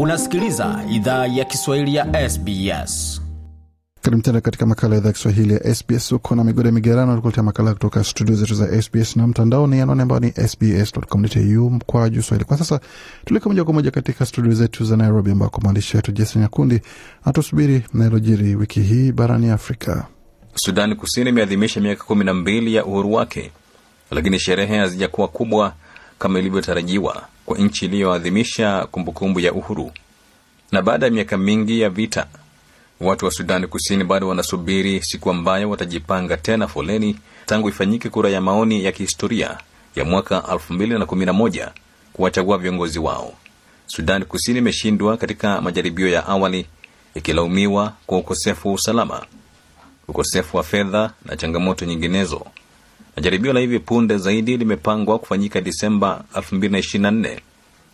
Unasikiliza idhaa ya Kiswahili ya SBS. Karibu tena katika makala ya idhaa Kiswahili ya SBS. Uko na migode migerano alikuletea makala kutoka studio zetu za SBS na mtandaoni anwani ambao ni sbs.com.au kwa juu swahili. Kwa sasa tulika moja kwa moja katika studio zetu za Nairobi, ambako mwandishi wetu Jason Nyakundi atusubiri nalojiri wiki hii barani Afrika. Sudani Kusini imeadhimisha miaka kumi na mbili ya uhuru wake, lakini sherehe hazijakuwa kubwa kama ilivyotarajiwa kwa nchi iliyoadhimisha kumbukumbu ya uhuru. Na baada ya miaka mingi ya vita, watu wa Sudani Kusini bado wanasubiri siku ambayo watajipanga tena foleni tangu ifanyike kura ya maoni ya kihistoria ya mwaka 2011 kuwachagua viongozi wao. Sudani Kusini imeshindwa katika majaribio ya awali, ikilaumiwa kwa ukosefu wa usalama, ukosefu wa fedha na changamoto nyinginezo jaribio la hivi punde zaidi limepangwa kufanyika Disemba 2024,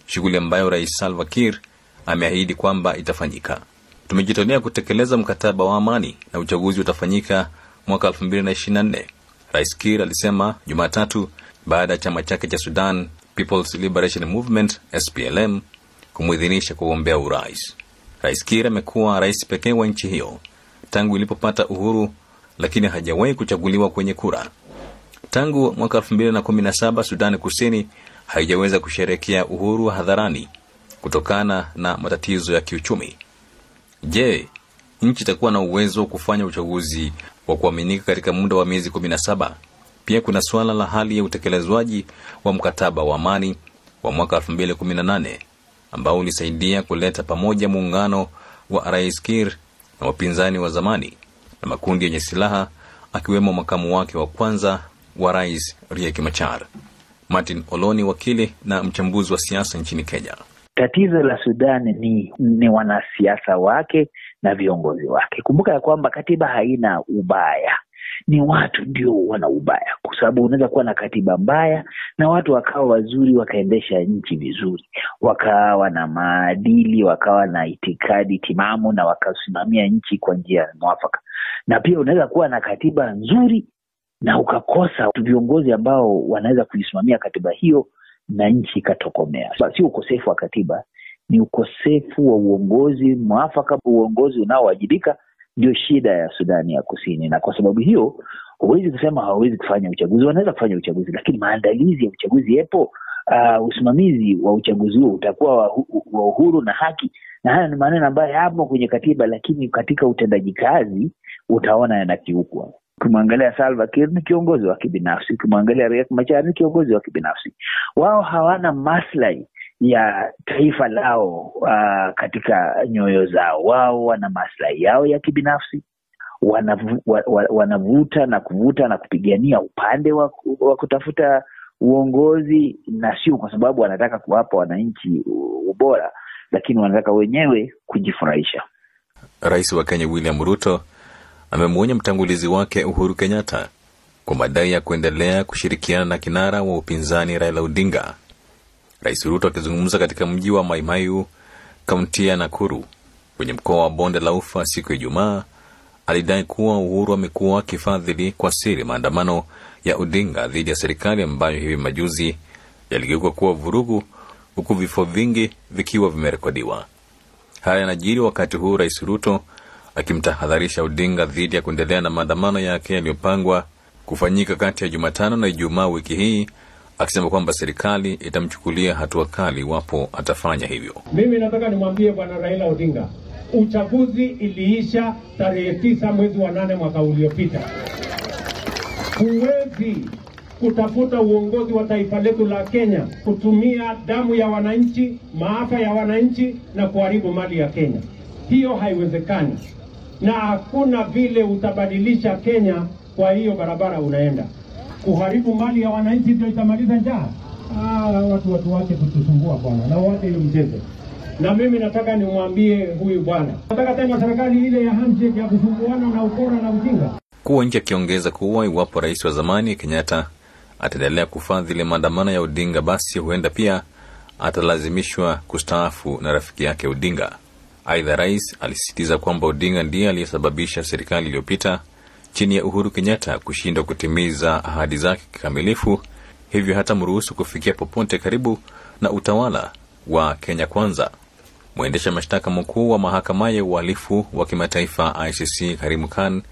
shughuli ambayo Rais Salva Kiir ameahidi kwamba itafanyika. Tumejitolea kutekeleza mkataba wa amani na uchaguzi utafanyika mwaka 2024, Rais Kiir alisema Jumatatu baada ya chama chake cha Sudan People's Liberation Movement SPLM kumwidhinisha kugombea urais. Rais Kiir amekuwa rais pekee wa nchi hiyo tangu ilipopata uhuru, lakini hajawahi kuchaguliwa kwenye kura. Tangu mwaka 2017 Sudani Kusini haijaweza kusherekea uhuru hadharani kutokana na matatizo ya kiuchumi. Je, nchi itakuwa na uwezo wa kufanya uchaguzi wa kuaminika katika muda wa miezi 17? Pia kuna suala la hali ya utekelezwaji wa mkataba wa amani wa mwaka 2018 ambao ulisaidia kuleta pamoja muungano wa Rais Kiir na wapinzani wa zamani na makundi yenye silaha akiwemo makamu wake wa kwanza wa rais Riek Machar. Martin Oloni, wakili na mchambuzi wa siasa nchini Kenya. Tatizo la Sudan ni, ni wanasiasa wake na viongozi wake. Kumbuka ya kwamba katiba haina ubaya, ni watu ndio wana ubaya, kwa sababu unaweza kuwa na katiba mbaya na watu wakawa wazuri, wakaendesha nchi vizuri, wakawa na maadili, wakawa na itikadi timamu na wakasimamia nchi kwa njia mwafaka. Na pia unaweza kuwa na katiba nzuri na ukakosa viongozi ambao wanaweza kuisimamia katiba hiyo na nchi ikatokomea. Sio ukosefu wa katiba, ni ukosefu wa uongozi mwafaka, uongozi unaowajibika ndio shida ya Sudani ya Kusini. Na kwa sababu hiyo huwezi kusema hawawezi kufanya uchaguzi. Wanaweza kufanya uchaguzi, lakini maandalizi ya uchaguzi yepo. Uh, usimamizi wa uchaguzi huo utakuwa wa, wa uhuru na haki, na haya ni maneno ambayo yapo kwenye katiba, lakini katika utendaji kazi utaona yanakiukwa. Ukimwangalia Salva Kiir ni kiongozi wa kibinafsi, ukimwangalia Riek Machar ni kiongozi wa kibinafsi. Wao hawana maslahi ya taifa lao uh, katika nyoyo zao. Wao wana maslahi yao ya kibinafsi, wanavu, wa, wa, wanavuta na kuvuta na kupigania upande wa, wa kutafuta uongozi, na sio kwa sababu wanataka kuwapa wananchi ubora, lakini wanataka wenyewe kujifurahisha. Rais wa Kenya William Ruto amemwonya mtangulizi wake Uhuru Kenyatta kwa madai ya kuendelea kushirikiana na kinara wa upinzani Raila Odinga. Rais Ruto akizungumza katika mji wa Maimayu, kaunti ya Nakuru, kwenye mkoa wa Bonde la Ufa siku ya Ijumaa, alidai kuwa Uhuru amekuwa akifadhili kwa siri maandamano ya Odinga dhidi ya serikali ambayo hivi majuzi yaligeuka kuwa vurugu, huku vifo vingi vikiwa vimerekodiwa. Haya yanajiri wakati huu Rais Ruto akimtahadharisha Odinga dhidi ya kuendelea na maandamano yake yaliyopangwa kufanyika kati ya Jumatano na Ijumaa wiki hii, akisema kwamba serikali itamchukulia hatua kali iwapo atafanya hivyo. Mimi nataka nimwambie Bwana Raila Odinga, uchaguzi iliisha tarehe tisa mwezi wa nane mwaka uliopita. Huwezi kutafuta uongozi wa taifa letu la Kenya kutumia damu ya wananchi, maafa ya wananchi na kuharibu mali ya Kenya. Hiyo haiwezekani na hakuna vile utabadilisha Kenya. Kwa hiyo barabara unaenda kuharibu mali ya wananchi ndio itamaliza njaa? Ah, watu watu wake kutusumbua bwana, na wote hiyo mchezo. Na mimi nataka nimwambie huyu bwana, nataka tena serikali ile ya handshake ya kusumbuana na ukora na ujinga. Kuwa nchi akiongeza kuwa iwapo rais wa zamani Kenyatta ataendelea kufadhili maandamano ya Odinga, basi huenda pia atalazimishwa kustaafu na rafiki yake Odinga. Aidha, rais alisisitiza kwamba Odinga ndiye aliyesababisha serikali iliyopita chini ya Uhuru Kenyatta kushindwa kutimiza ahadi zake kikamilifu, hivyo hata mruhusu kufikia popote karibu na utawala wa Kenya Kwanza. Mwendesha mashtaka mkuu wa mahakama ya uhalifu wa kimataifa ICC Karim Khan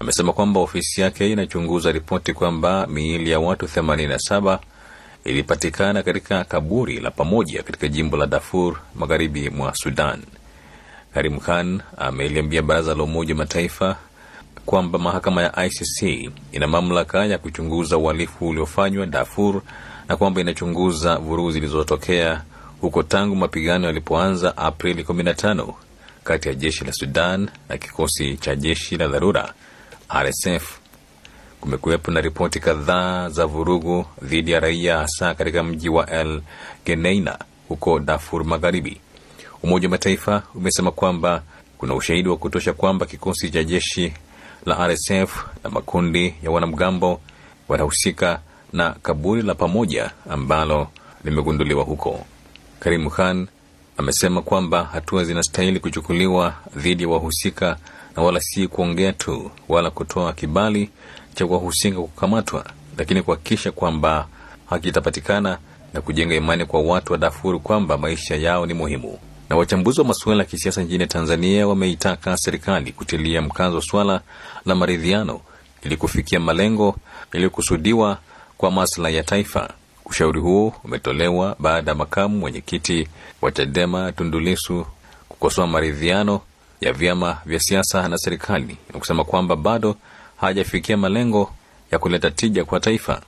amesema kwamba ofisi yake inachunguza ripoti kwamba miili ya watu 87 ilipatikana katika kaburi la pamoja katika jimbo la Darfur magharibi mwa Sudan. Karim Khan ameliambia baraza la Umoja Mataifa kwamba mahakama ya ICC ina mamlaka ya kuchunguza uhalifu uliofanywa Darfur na kwamba inachunguza vurugu zilizotokea huko tangu mapigano yalipoanza Aprili 15 kati ya jeshi la Sudan na kikosi cha jeshi la dharura RSF. Kumekuwepo na ripoti kadhaa za vurugu dhidi ya raia hasa katika mji wa El Geneina huko Darfur Magharibi. Umoja wa Mataifa umesema kwamba kuna ushahidi wa kutosha kwamba kikosi cha jeshi la RSF na makundi ya wanamgambo wanahusika na kaburi la pamoja ambalo limegunduliwa huko. Karim Khan amesema kwamba hatua zinastahili kuchukuliwa dhidi ya wahusika na wala si kuongea tu wala kutoa kibali cha wahusika kukamatwa, lakini kuhakikisha kwamba haki itapatikana na kujenga imani kwa watu wa Darfur kwamba maisha yao ni muhimu. Na wachambuzi wa masuala ya kisiasa nchini Tanzania wameitaka serikali kutilia mkazo swala la maridhiano ili kufikia malengo yaliyokusudiwa kwa maslahi ya taifa. Ushauri huo umetolewa baada ya makamu mwenyekiti wa Chadema Tundu Lissu kukosoa maridhiano ya vyama vya siasa na serikali na kusema kwamba bado hajafikia malengo ya kuleta tija kwa taifa.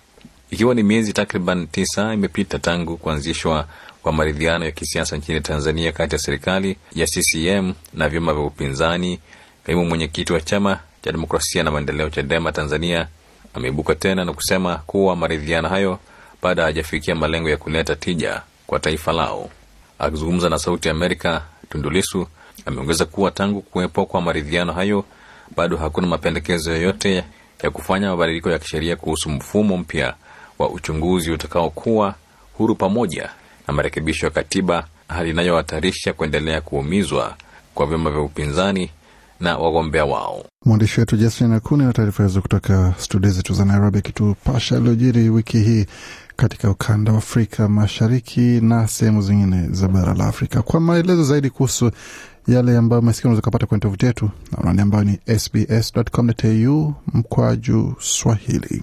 Ikiwa ni miezi takriban tisa imepita tangu kuanzishwa kwa maridhiano ya kisiasa nchini Tanzania kati ya serikali ya CCM na vyama vya upinzani, kaimu mwenyekiti wa chama cha demokrasia na maendeleo Chadema Tanzania ameibuka tena na kusema kuwa maridhiano hayo bado hayajafikia malengo ya kuleta tija kwa taifa lao. Akizungumza na Sauti Amerika, Tundulisu ameongeza kuwa tangu kuwepo kwa maridhiano hayo bado hakuna mapendekezo yoyote ya kufanya mabadiliko ya kisheria kuhusu mfumo mpya wa uchunguzi utakaokuwa huru pamoja na marekebisho ya katiba, hali inayohatarisha kuendelea kuumizwa kwa vyama vya upinzani na wagombea wao. Mwandishi wetu Jason Akuni na taarifa hizo kutoka studio zetu za Nairobi, akitupasha aliyojiri wiki hii katika ukanda wa Afrika Mashariki na sehemu zingine za bara la Afrika. Kwa maelezo zaidi kuhusu yale ambayo umesikia, unaweza kupata kwenye tovuti yetu anwani ambayo ni sbs.com.au mkwaju Swahili.